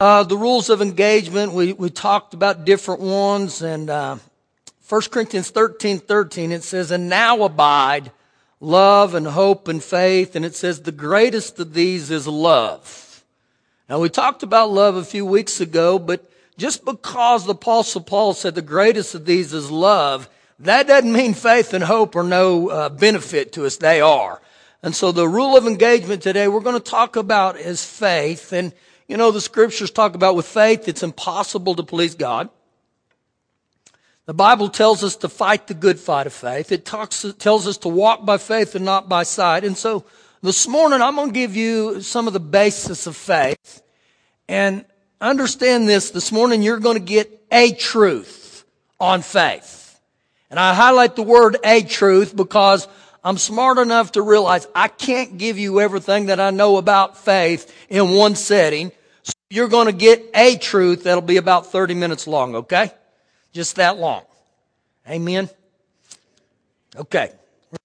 Uh, the rules of engagement, we, we talked about different ones and, uh, 1 Corinthians 13, 13, it says, and now abide love and hope and faith. And it says the greatest of these is love. Now we talked about love a few weeks ago, but just because the apostle Paul said the greatest of these is love, that doesn't mean faith and hope are no uh, benefit to us. They are. And so the rule of engagement today we're going to talk about is faith. And, you know, the scriptures talk about with faith, it's impossible to please God. The Bible tells us to fight the good fight of faith. It talks, tells us to walk by faith and not by sight. And so this morning I'm going to give you some of the basis of faith. And understand this, this morning you're going to get a truth on faith. And I highlight the word a truth because I'm smart enough to realize I can't give you everything that I know about faith in one setting. So you're going to get a truth that'll be about 30 minutes long, okay? Just that long. Amen? Okay.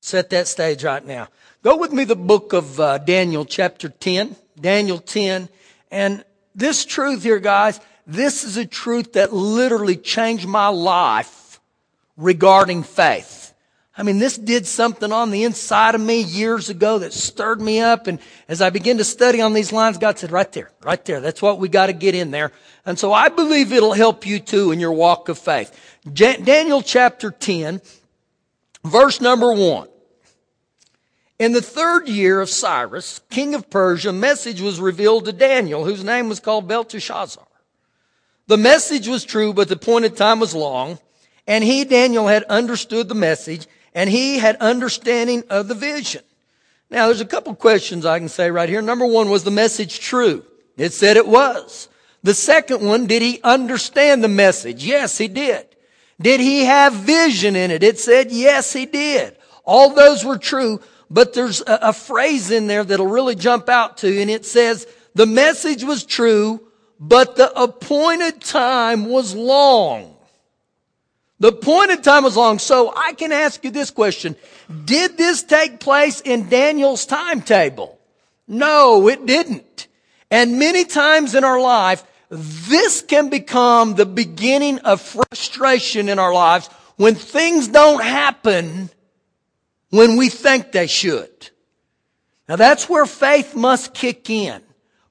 Set that stage right now. Go with me the book of uh, Daniel chapter 10. Daniel 10. And this truth here, guys, this is a truth that literally changed my life regarding faith. I mean, this did something on the inside of me years ago that stirred me up. And as I began to study on these lines, God said, right there, right there. That's what we got to get in there. And so I believe it'll help you too in your walk of faith. Daniel chapter 10, verse number one. In the third year of Cyrus, king of Persia, a message was revealed to Daniel, whose name was called Belteshazzar. The message was true, but the appointed time was long. And he, Daniel, had understood the message and he had understanding of the vision. Now, there's a couple questions I can say right here. Number one, was the message true? It said it was. The second one, did he understand the message? Yes, he did. Did he have vision in it? It said yes, he did. All those were true, but there's a, a phrase in there that'll really jump out to you, and it says, the message was true, but the appointed time was long. The appointed time was long. So I can ask you this question. Did this take place in Daniel's timetable? No, it didn't. And many times in our life, this can become the beginning of frustration in our lives when things don't happen when we think they should. Now that's where faith must kick in.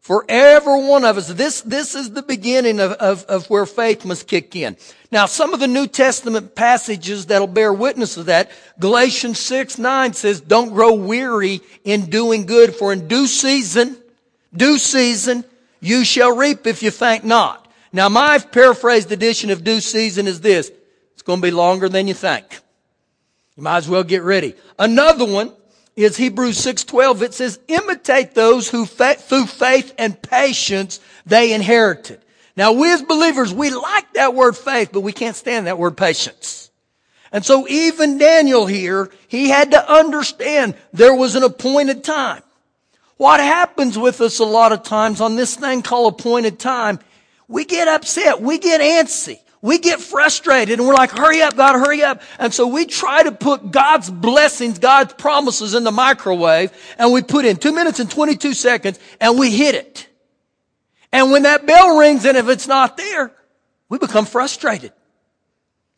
For every one of us, this, this is the beginning of, of, of where faith must kick in. Now, some of the New Testament passages that'll bear witness of that, Galatians 6, 9 says, don't grow weary in doing good, for in due season, due season, you shall reap if you faint not. Now, my paraphrased edition of due season is this. It's going to be longer than you think. You might as well get ready. Another one is Hebrews 6:12. It says, "Imitate those who through faith and patience they inherited." Now, we as believers, we like that word faith, but we can't stand that word patience. And so even Daniel here, he had to understand there was an appointed time. What happens with us a lot of times on this thing called appointed time, we get upset, we get antsy. We get frustrated and we're like, hurry up, God, hurry up. And so we try to put God's blessings, God's promises in the microwave and we put in two minutes and 22 seconds and we hit it. And when that bell rings and if it's not there, we become frustrated.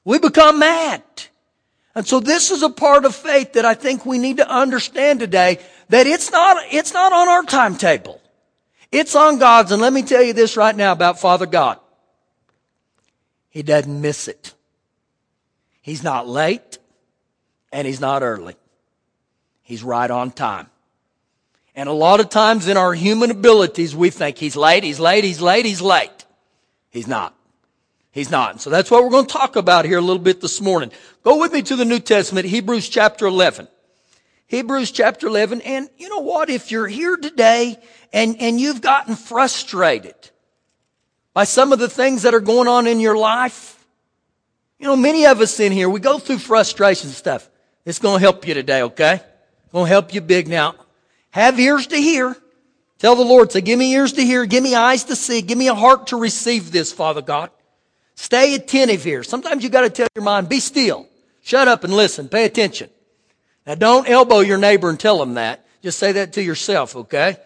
We become mad. And so this is a part of faith that I think we need to understand today that it's not, it's not on our timetable. It's on God's. And let me tell you this right now about Father God. He doesn't miss it. He's not late and he's not early. He's right on time. And a lot of times in our human abilities, we think he's late, he's late, he's late, he's late. He's not. He's not. So that's what we're going to talk about here a little bit this morning. Go with me to the New Testament, Hebrews chapter 11. Hebrews chapter 11. And you know what? If you're here today and, and you've gotten frustrated by some of the things that are going on in your life. You know, many of us in here, we go through frustration and stuff. It's going to help you today, okay? Going to help you big now. Have ears to hear. Tell the Lord, say, give me ears to hear, give me eyes to see, give me a heart to receive this, Father God. Stay attentive here. Sometimes you got to tell your mind, be still. Shut up and listen. Pay attention. Now don't elbow your neighbor and tell him that. Just say that to yourself, okay?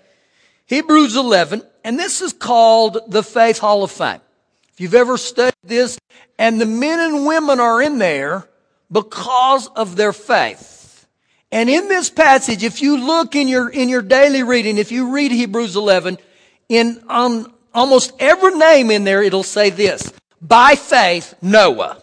Hebrews 11 And this is called the Faith Hall of Fame. If you've ever studied this, and the men and women are in there because of their faith. And in this passage, if you look in your, in your daily reading, if you read Hebrews 11, in, on almost every name in there, it'll say this. By faith, Noah.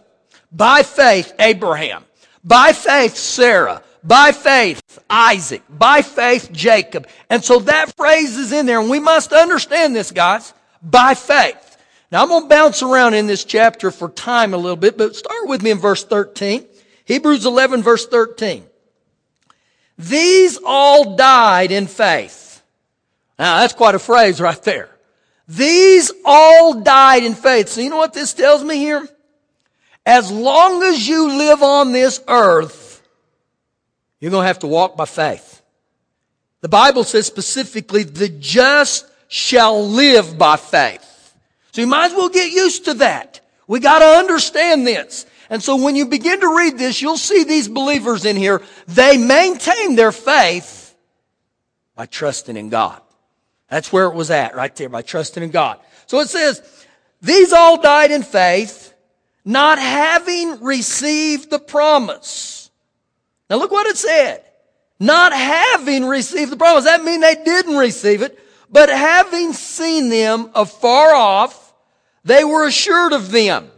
By faith, Abraham. By faith, Sarah. By faith, Isaac. By faith, Jacob. And so that phrase is in there, and we must understand this, guys. By faith. Now I'm going to bounce around in this chapter for time a little bit, but start with me in verse 13. Hebrews 11 verse 13. These all died in faith. Now that's quite a phrase right there. These all died in faith. So you know what this tells me here? As long as you live on this earth, you're going to have to walk by faith. The Bible says specifically, the just shall live by faith. So you might as well get used to that. We got to understand this. And so when you begin to read this, you'll see these believers in here. They maintain their faith by trusting in God. That's where it was at right there, by trusting in God. So it says, these all died in faith, not having received the promise. Now look what it said. Not having received the promise. That mean they didn't receive it, but having seen them afar off, they were assured of them.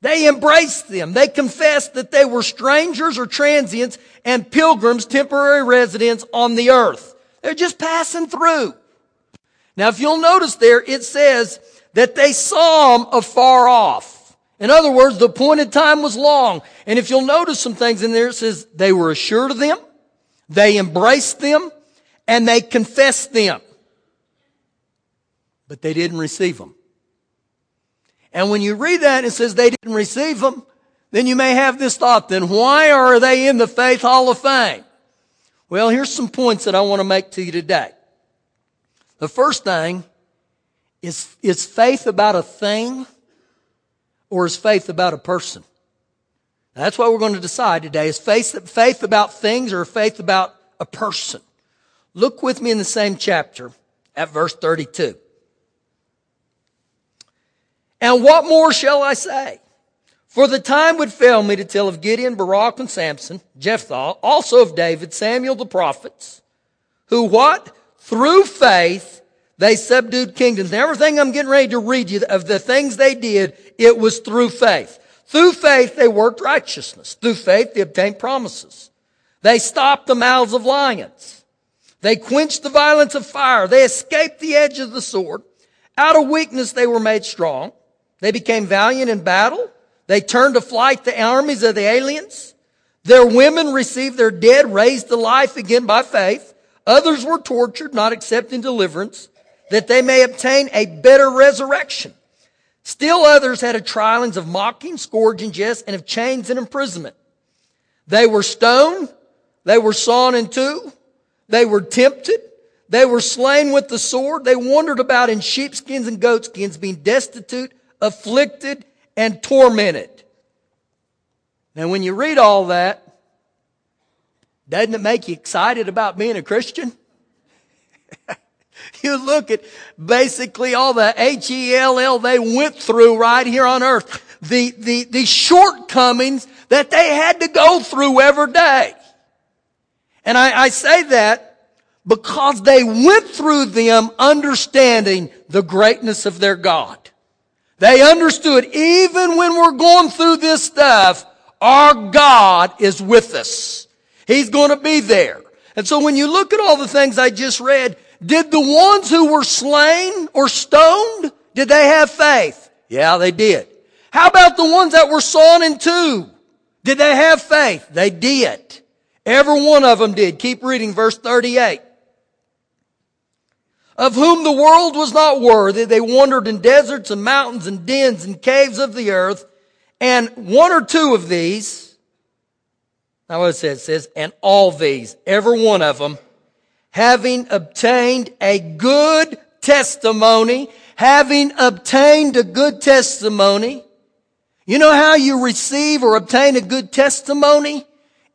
They embraced them. They confessed that they were strangers or transients and pilgrims, temporary residents on the earth. They're just passing through. Now, if you'll notice there, it says that they saw them afar off. In other words, the appointed time was long. And if you'll notice some things in there, it says they were assured of them, they embraced them, and they confessed them. But they didn't receive them. And when you read that, it says they didn't receive them, then you may have this thought, then why are they in the Faith Hall of Fame? Well, here's some points that I want to make to you today. The first thing is, is faith about a thing or is faith about a person? That's what we're going to decide today. Is faith, faith about things or faith about a person? Look with me in the same chapter at verse 32. And what more shall I say? For the time would fail me to tell of Gideon, Barak, and Samson, Jephthah, also of David, Samuel the prophets, who what? through faith, they subdued kingdoms. Now, everything I'm getting ready to read you of the things they did, it was through faith. Through faith, they worked righteousness. Through faith, they obtained promises. They stopped the mouths of lions. They quenched the violence of fire. They escaped the edge of the sword. Out of weakness, they were made strong. They became valiant in battle. They turned to flight the armies of the aliens. Their women received their dead raised to life again by faith. Others were tortured, not accepting deliverance, that they may obtain a better resurrection. Still others had a trialings of mocking, scourging, jest, and of chains and imprisonment. They were stoned. They were sawn in two. They were tempted. They were slain with the sword. They wandered about in sheepskins and goatskins, being destitute, afflicted, and tormented. Now, when you read all that, doesn't it make you excited about being a Christian? you look at basically all the H-E-L-L they went through right here on earth. The, the, the shortcomings that they had to go through every day. And I, I say that because they went through them understanding the greatness of their God. They understood even when we're going through this stuff, our God is with us. He's going to be there. And so when you look at all the things I just read, did the ones who were slain or stoned, did they have faith? Yeah, they did. How about the ones that were sawn in two? Did they have faith? They did. Every one of them did. Keep reading verse 38. Of whom the world was not worthy, they wandered in deserts and mountains and dens and caves of the earth, and one or two of these, now what it says, it says, and all these, every one of them, having obtained a good testimony, having obtained a good testimony. You know how you receive or obtain a good testimony?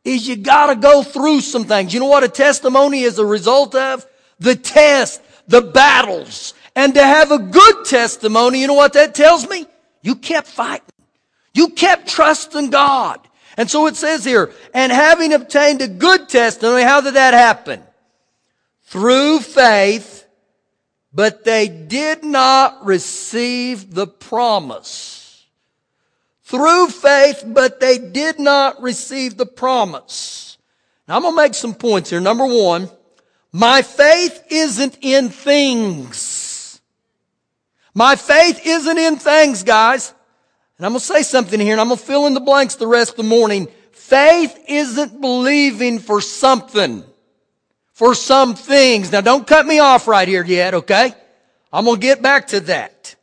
Is you gotta go through some things. You know what a testimony is a result of? The test, the battles, and to have a good testimony, you know what that tells me? You kept fighting. You kept trusting God. And so it says here, and having obtained a good testimony, how did that happen? Through faith, but they did not receive the promise. Through faith, but they did not receive the promise. Now I'm going to make some points here. Number one, my faith isn't in things. My faith isn't in things, guys. And I'm going to say something here and I'm going to fill in the blanks the rest of the morning. Faith isn't believing for something, for some things. Now don't cut me off right here yet, okay? I'm going to get back to that.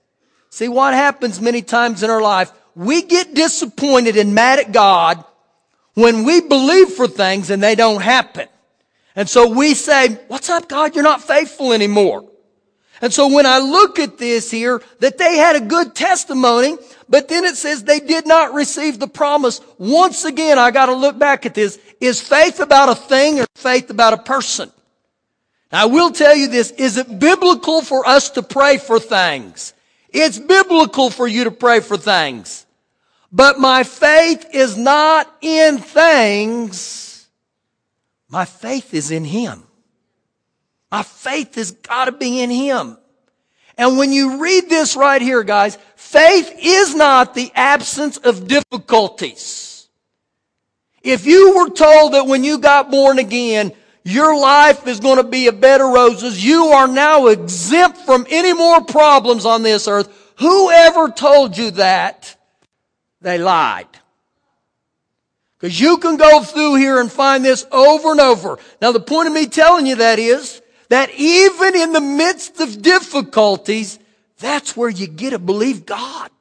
See what happens many times in our life. We get disappointed and mad at God when we believe for things and they don't happen. And so we say, what's up, God? You're not faithful anymore. And so when I look at this here, that they had a good testimony, but then it says they did not receive the promise. Once again, I got to look back at this. Is faith about a thing or faith about a person? I will tell you this. Is it biblical for us to pray for things? It's biblical for you to pray for things. But my faith is not in things. My faith is in Him. My faith has got to be in Him. And when you read this right here, guys, faith is not the absence of difficulties. If you were told that when you got born again, your life is going to be a bed of roses, you are now exempt from any more problems on this earth, whoever told you that, they lied. Because you can go through here and find this over and over. Now the point of me telling you that is, that even in the midst of difficulties, that's where you get to believe God.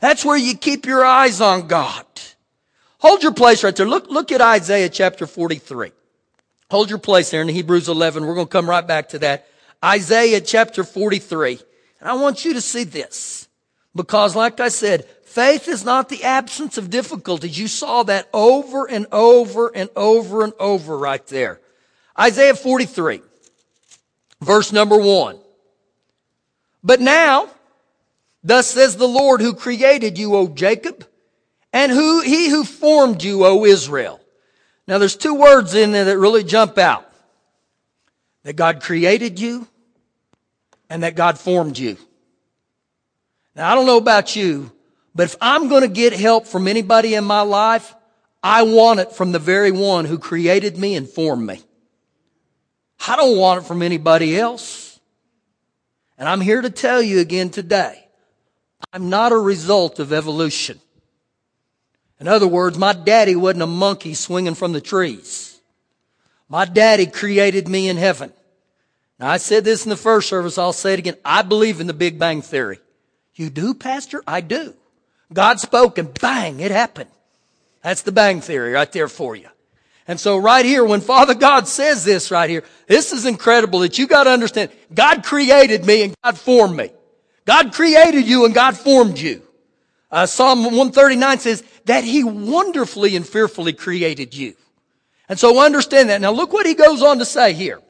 That's where you keep your eyes on God. Hold your place right there. Look, look at Isaiah chapter 43. Hold your place there in Hebrews 11. We're going to come right back to that. Isaiah chapter 43. And I want you to see this. Because like I said, faith is not the absence of difficulties. You saw that over and over and over and over right there. Isaiah 43. Verse number one. But now, thus says the Lord who created you, O Jacob, and who, he who formed you, O Israel. Now there's two words in there that really jump out. That God created you and that God formed you. Now I don't know about you, but if I'm going to get help from anybody in my life, I want it from the very one who created me and formed me. I don't want it from anybody else. And I'm here to tell you again today, I'm not a result of evolution. In other words, my daddy wasn't a monkey swinging from the trees. My daddy created me in heaven. Now I said this in the first service, I'll say it again. I believe in the Big Bang Theory. You do, Pastor? I do. God spoke and bang, it happened. That's the bang theory right there for you. And so right here, when Father God says this right here, this is incredible that you got to understand. God created me and God formed me. God created you and God formed you. Uh, Psalm 139 says that he wonderfully and fearfully created you. And so understand that. Now look what he goes on to say here.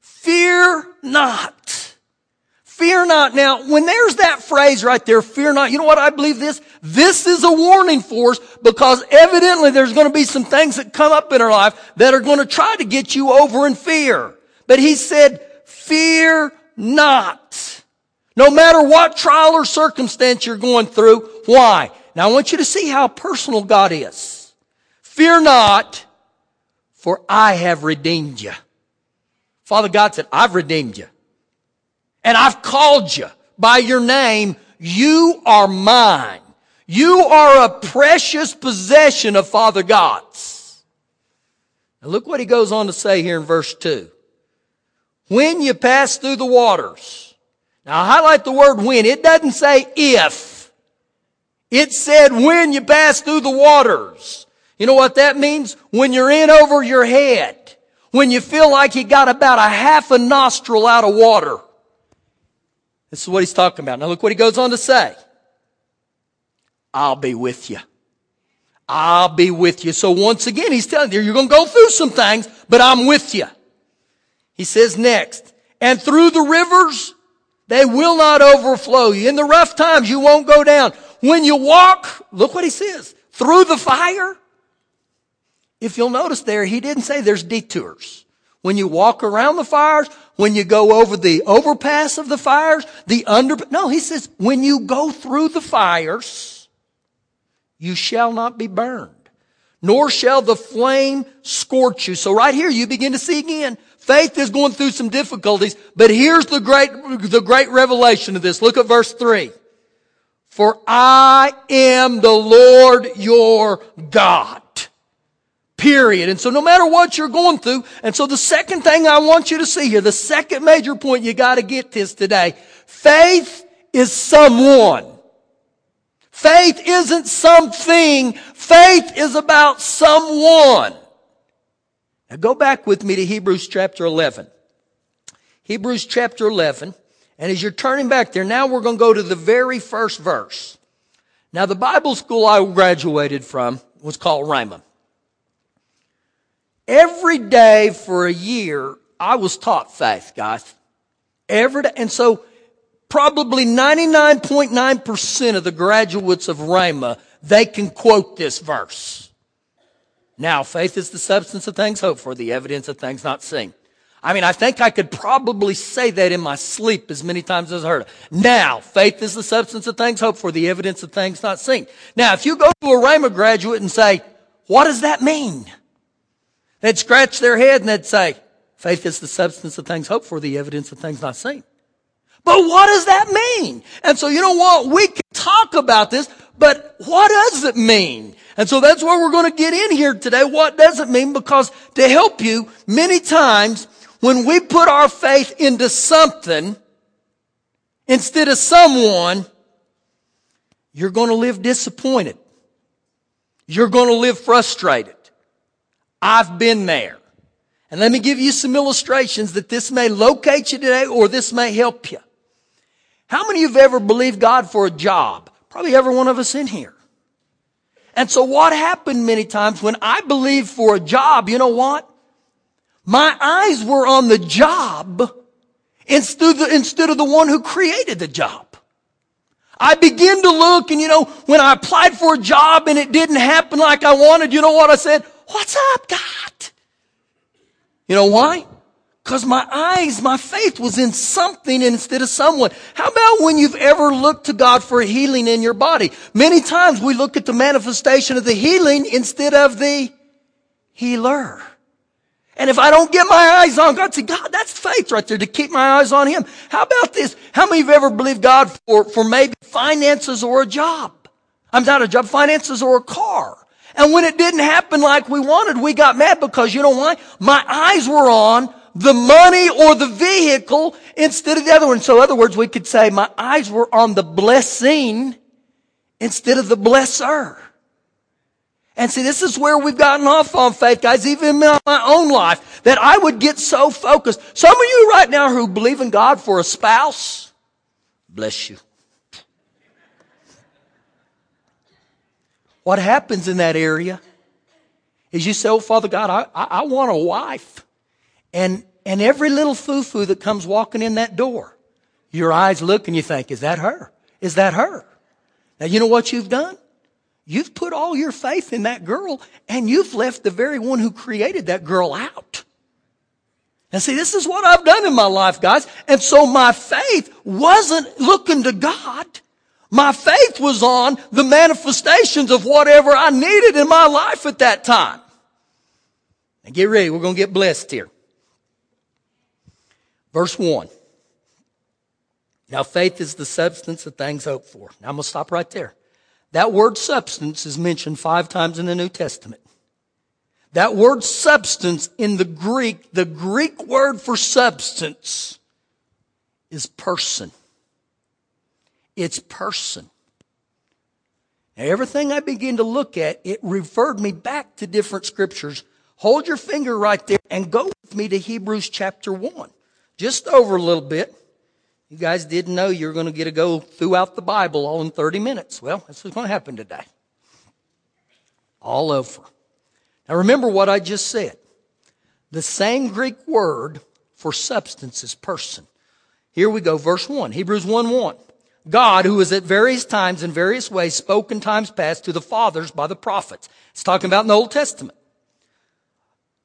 Fear not. Fear not. Now, when there's that phrase right there, fear not, you know what I believe this? This is a warning for us because evidently there's going to be some things that come up in our life that are going to try to get you over in fear. But he said, fear not. No matter what trial or circumstance you're going through. Why? Now I want you to see how personal God is. Fear not, for I have redeemed you. Father God said, I've redeemed you and I've called you by your name. You are mine. You are a precious possession of Father God's. Now look what he goes on to say here in verse 2. When you pass through the waters. Now I highlight the word when. It doesn't say if. It said when you pass through the waters. You know what that means? When you're in over your head. When you feel like you got about a half a nostril out of water. This is what he's talking about. Now look what he goes on to say. I'll be with you. I'll be with you. So once again, he's telling you, you're going to go through some things, but I'm with you. He says next, And through the rivers, they will not overflow you. In the rough times, you won't go down. When you walk, look what he says, through the fire. If you'll notice there, he didn't say there's detours. When you walk around the fires, when you go over the overpass of the fires, the under, no, he says, when you go through the fires, you shall not be burned, nor shall the flame scorch you. So right here, you begin to see again, faith is going through some difficulties, but here's the great, the great revelation of this. Look at verse three. For I am the Lord your God. Period. And so no matter what you're going through, and so the second thing I want you to see here, the second major point you gotta get this today, faith is someone. Faith isn't something. Faith is about someone. Now go back with me to Hebrews chapter 11. Hebrews chapter 11. And as you're turning back there, now we're going to go to the very first verse. Now the Bible school I graduated from was called Rhema. Every day for a year, I was taught faith, guys. Every day. And so probably 99.9% of the graduates of Rhema, they can quote this verse. Now, faith is the substance of things hoped for, the evidence of things not seen. I mean, I think I could probably say that in my sleep as many times as I heard it. Now, faith is the substance of things hoped for, the evidence of things not seen. Now, if you go to a Rhema graduate and say, what does that mean? They'd scratch their head and they'd say, faith is the substance of things hoped for, the evidence of things not seen. But what does that mean? And so you know what? We can talk about this, but what does it mean? And so that's where we're going to get in here today. What does it mean? Because to help you, many times when we put our faith into something instead of someone, you're going to live disappointed. You're going to live frustrated. I've been there. And let me give you some illustrations that this may locate you today or this may help you. How many of you have ever believed God for a job? Probably every one of us in here. And so what happened many times when I believed for a job, you know what? My eyes were on the job instead of the, one who created the job. I begin to look and you know, when I applied for a job and it didn't happen like I wanted, you know what I said? What's up, God? You know why? Because my eyes, my faith was in something instead of someone. How about when you've ever looked to God for healing in your body? Many times we look at the manifestation of the healing instead of the healer. And if I don't get my eyes on God, say, God, that's faith right there to keep my eyes on Him. How about this? How many of you ever believed God for, for maybe finances or a job? I'm not a job, finances or a car. And when it didn't happen like we wanted, we got mad because you know why? My eyes were on the money or the vehicle instead of the other one. So in other words, we could say my eyes were on the blessing instead of the blesser. And see, this is where we've gotten off on faith, guys, even in my own life, that I would get so focused. Some of you right now who believe in God for a spouse, bless you. What happens in that area is you say, Oh, Father God, I, I, I want a wife. And, and every little foo-foo that comes walking in that door, your eyes look and you think, is that her? Is that her? Now, you know what you've done? You've put all your faith in that girl and you've left the very one who created that girl out. And see, this is what I've done in my life, guys. And so my faith wasn't looking to God. My faith was on the manifestations of whatever I needed in my life at that time. And get ready, we're going to get blessed here. Verse 1. Now, faith is the substance of things hoped for. Now, I'm going to stop right there. That word substance is mentioned five times in the New Testament. That word substance in the Greek, the Greek word for substance is person. It's person. Now, everything I begin to look at, it referred me back to different scriptures. Hold your finger right there and go with me to Hebrews chapter 1. Just over a little bit. You guys didn't know you were going to get to go throughout the Bible all in 30 minutes. Well, that's what's going to happen today. All over. Now remember what I just said. The same Greek word for substance is person. Here we go, verse 1, Hebrews 1 1. God, who has at various times in various ways spoken times past to the fathers by the prophets. It's talking about in the Old Testament.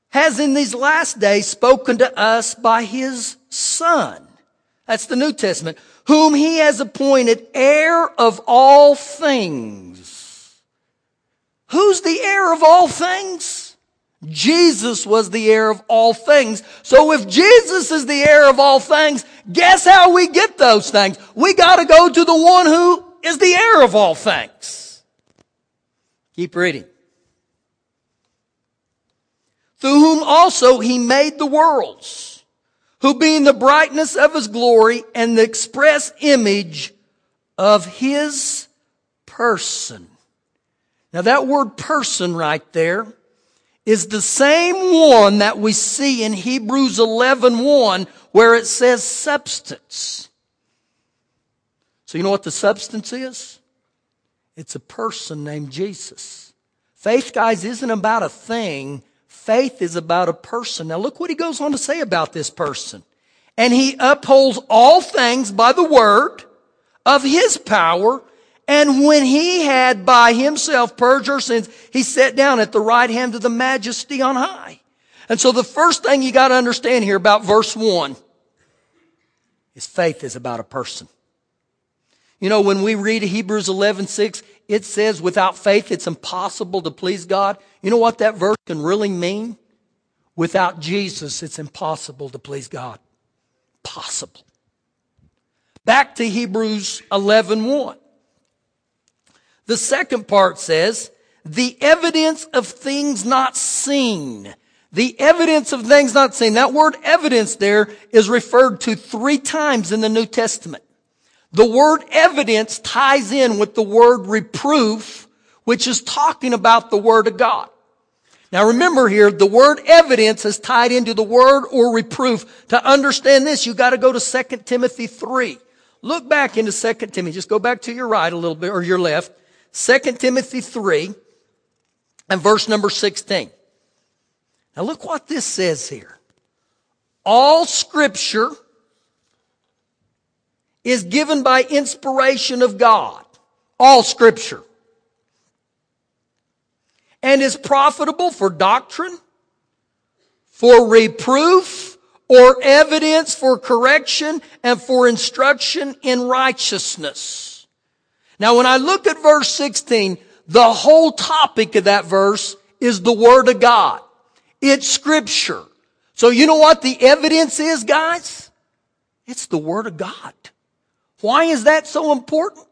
Has in these last days spoken to us by his son. That's the New Testament. Whom he has appointed heir of all things. Who's the heir of all things? Jesus was the heir of all things. So if Jesus is the heir of all things, guess how we get those things? We gotta go to the one who is the heir of all things. Keep reading. Through whom also he made the worlds, who being the brightness of his glory and the express image of his person. Now that word person right there is the same one that we see in Hebrews 11, 1, where it says substance. So you know what the substance is? It's a person named Jesus. Faith, guys, isn't about a thing. Faith is about a person. Now look what he goes on to say about this person. And he upholds all things by the word of his power and when he had by himself purged our sins, he sat down at the right hand of the majesty on high. And so the first thing you got to understand here about verse one is faith is about a person. You know, when we read Hebrews 11, 6, it says without faith it's impossible to please God. You know what that verse can really mean? Without Jesus, it's impossible to please God. Possible. Back to Hebrews 11, 1. The second part says, the evidence of things not seen. The evidence of things not seen. That word evidence there is referred to three times in the New Testament. The word evidence ties in with the word reproof, which is talking about the Word of God. Now remember here, the word evidence is tied into the word or reproof. To understand this, you gotta go to 2 Timothy 3. Look back into 2 Timothy. Just go back to your right a little bit, or your left. 2 Timothy 3 and verse number 16. Now look what this says here. All scripture is given by inspiration of God. All scripture. And is profitable for doctrine, for reproof, or evidence for correction and for instruction in righteousness now when I look at verse 16, the whole topic of that verse is the Word of God. It's Scripture. So you know what the evidence is, guys? It's the Word of God. Why is that so important?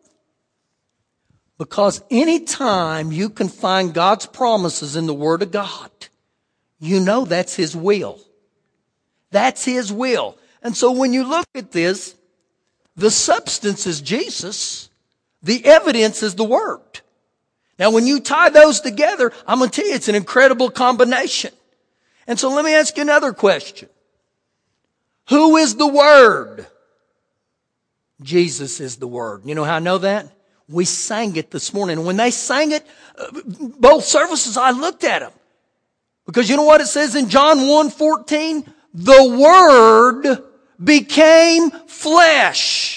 Because anytime you can find God's promises in the Word of God, you know that's His will. That's His will. And so when you look at this, the substance is Jesus. The evidence is the Word. Now, when you tie those together, I'm going to tell you it's an incredible combination. And so let me ask you another question. Who is the Word? Jesus is the Word. You know how I know that? We sang it this morning. When they sang it, uh, both services, I looked at them. Because you know what it says in John 1 14? The Word became flesh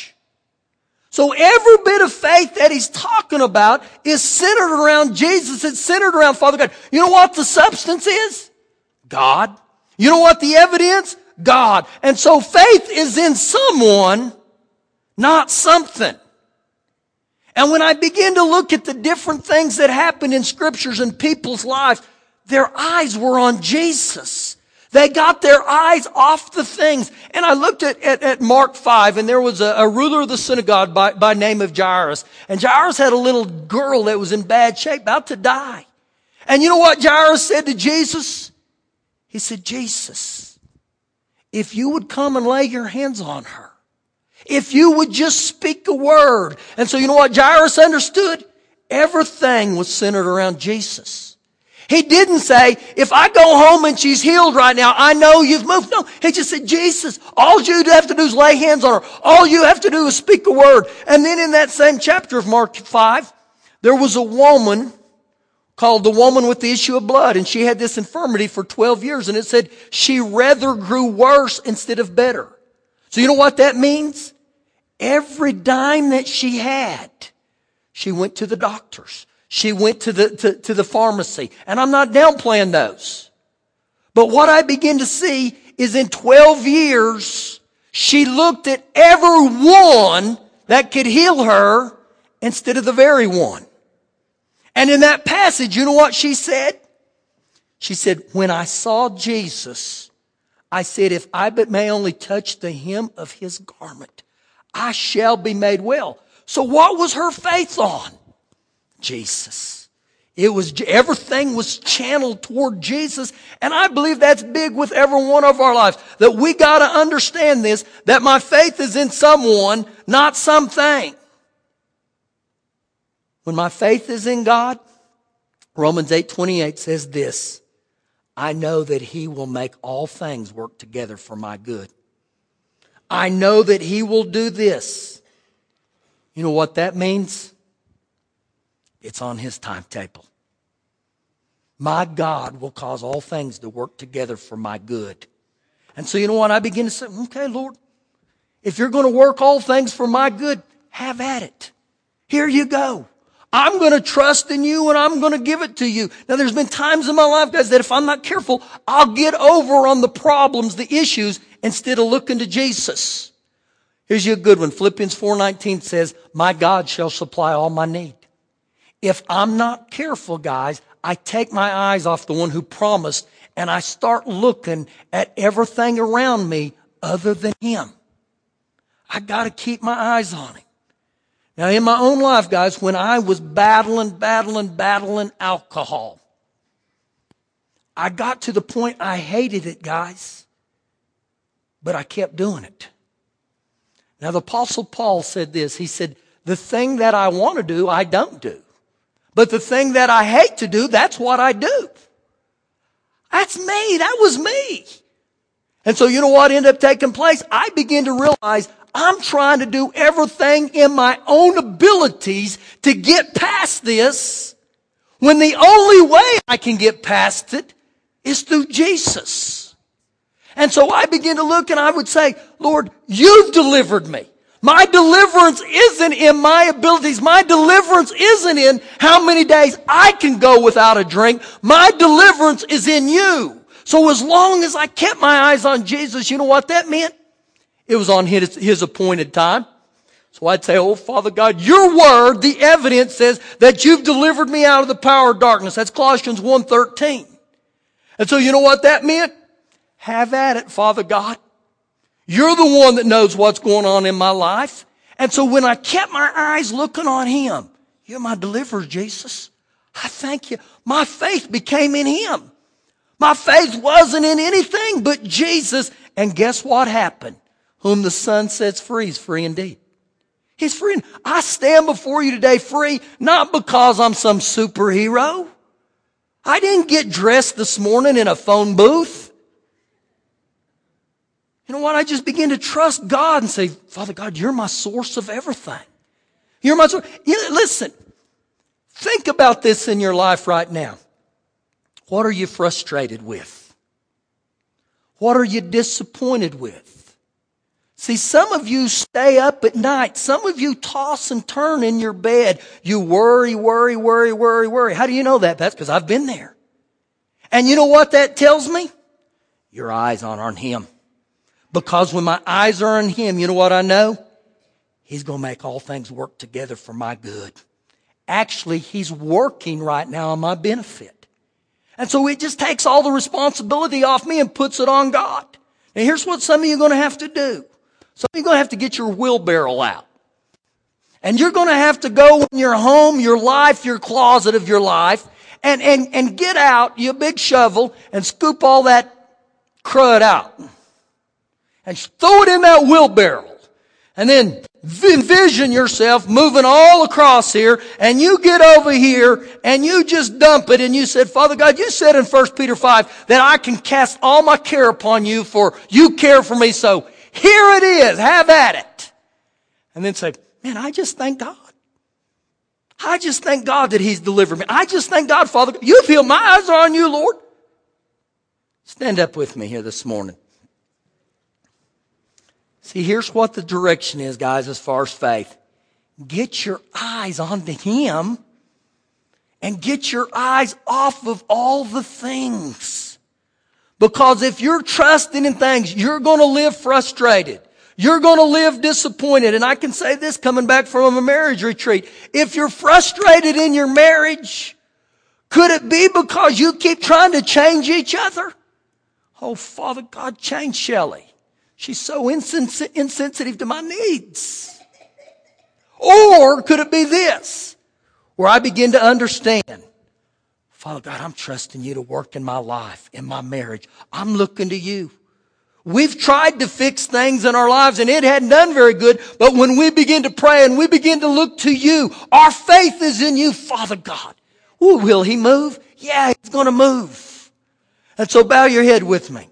so every bit of faith that he's talking about is centered around Jesus. It's centered around Father God. You know what the substance is? God. You know what the evidence? God. And so faith is in someone, not something. And when I begin to look at the different things that happened in scriptures and people's lives, their eyes were on Jesus. They got their eyes off the things. And I looked at, at, at Mark 5 and there was a, a, ruler of the synagogue by, by name of Jairus. And Jairus had a little girl that was in bad shape, about to die. And you know what Jairus said to Jesus? He said, Jesus, if you would come and lay your hands on her, if you would just speak a word. And so you know what Jairus understood? Everything was centered around Jesus. He didn't say, if I go home and she's healed right now, I know you've moved. No, he just said, Jesus, all you have to do is lay hands on her. All you have to do is speak a word. And then in that same chapter of Mark 5, there was a woman called the woman with the issue of blood. And she had this infirmity for 12 years. And it said she rather grew worse instead of better. So you know what that means? Every dime that she had, she went to the doctors. She went to the, to, to the pharmacy. And I'm not downplaying those. But what I begin to see is in 12 years, she looked at every one that could heal her instead of the very one. And in that passage, you know what she said? She said, when I saw Jesus, I said, if I but may only touch the hem of his garment, I shall be made well. So what was her faith on? Jesus. It was, everything was channeled toward Jesus. And I believe that's big with every one of our lives. That we gotta understand this, that my faith is in someone, not something. When my faith is in God, Romans 8 28 says this I know that He will make all things work together for my good. I know that He will do this. You know what that means? It's on His timetable. My God will cause all things to work together for my good. And so, you know what? I begin to say, okay, Lord, if you're going to work all things for my good, have at it. Here you go. I'm going to trust in you and I'm going to give it to you. Now there's been times in my life, guys, that if I'm not careful, I'll get over on the problems, the issues, instead of looking to Jesus. Here's you a good one. Philippians 4:19 says, "My God shall supply all my need." If I'm not careful, guys, I take my eyes off the one who promised and I start looking at everything around me other than him. I got to keep my eyes on him. Now, in my own life, guys, when I was battling, battling, battling alcohol, I got to the point I hated it, guys, but I kept doing it. Now, the Apostle Paul said this. He said, The thing that I want to do, I don't do. But the thing that I hate to do, that's what I do. That's me. That was me. And so, you know what ended up taking place? I began to realize I'm trying to do everything in my own abilities to get past this when the only way I can get past it is through Jesus. And so I begin to look and I would say, Lord, you've delivered me. My deliverance isn't in my abilities. My deliverance isn't in how many days I can go without a drink. My deliverance is in you. So as long as I kept my eyes on Jesus, you know what that meant? It was on his, his appointed time. So I'd say, Oh, Father God, your word, the evidence says that you've delivered me out of the power of darkness. That's Colossians 1.13. And so you know what that meant? Have at it, Father God. You're the one that knows what's going on in my life. And so when I kept my eyes looking on him, you're my deliverer, Jesus. I thank you. My faith became in him. My faith wasn't in anything but Jesus. And guess what happened? Whom the Son sets free is free indeed. He's free. I stand before you today free, not because I'm some superhero. I didn't get dressed this morning in a phone booth. You know what? I just begin to trust God and say, Father God, you're my source of everything. You're my source. You know, listen, think about this in your life right now. What are you frustrated with? What are you disappointed with? See, some of you stay up at night. Some of you toss and turn in your bed. You worry, worry, worry, worry, worry. How do you know that? That's because I've been there. And you know what that tells me? Your eyes aren't on Him. Because when my eyes are on Him, you know what I know? He's going to make all things work together for my good. Actually, He's working right now on my benefit. And so it just takes all the responsibility off me and puts it on God. And here's what some of you are going to have to do. So you're going to have to get your wheelbarrow out. And you're going to have to go in your home, your life, your closet of your life, and, and, and get out your big shovel and scoop all that crud out. And throw it in that wheelbarrow. And then envision yourself moving all across here and you get over here and you just dump it and you said, Father God, you said in 1 Peter 5 that I can cast all my care upon you for you care for me. So here it is. Have at it. And then say, man, I just thank God. I just thank God that He's delivered me. I just thank God, Father. You've healed. My eyes are on you, Lord. Stand up with me here this morning. See, here's what the direction is, guys, as far as faith. Get your eyes onto Him and get your eyes off of all the things. Because if you're trusting in things, you're going to live frustrated. You're going to live disappointed. And I can say this coming back from a marriage retreat. If you're frustrated in your marriage, could it be because you keep trying to change each other? Oh, Father God, change Shelley. She's so insens- insensitive to my needs. Or could it be this? where I begin to understand, Father God, I'm trusting you to work in my life, in my marriage. I'm looking to you. We've tried to fix things in our lives and it hadn't done very good. But when we begin to pray and we begin to look to you, our faith is in you, Father God. Ooh, will he move? Yeah, he's going to move. And so bow your head with me.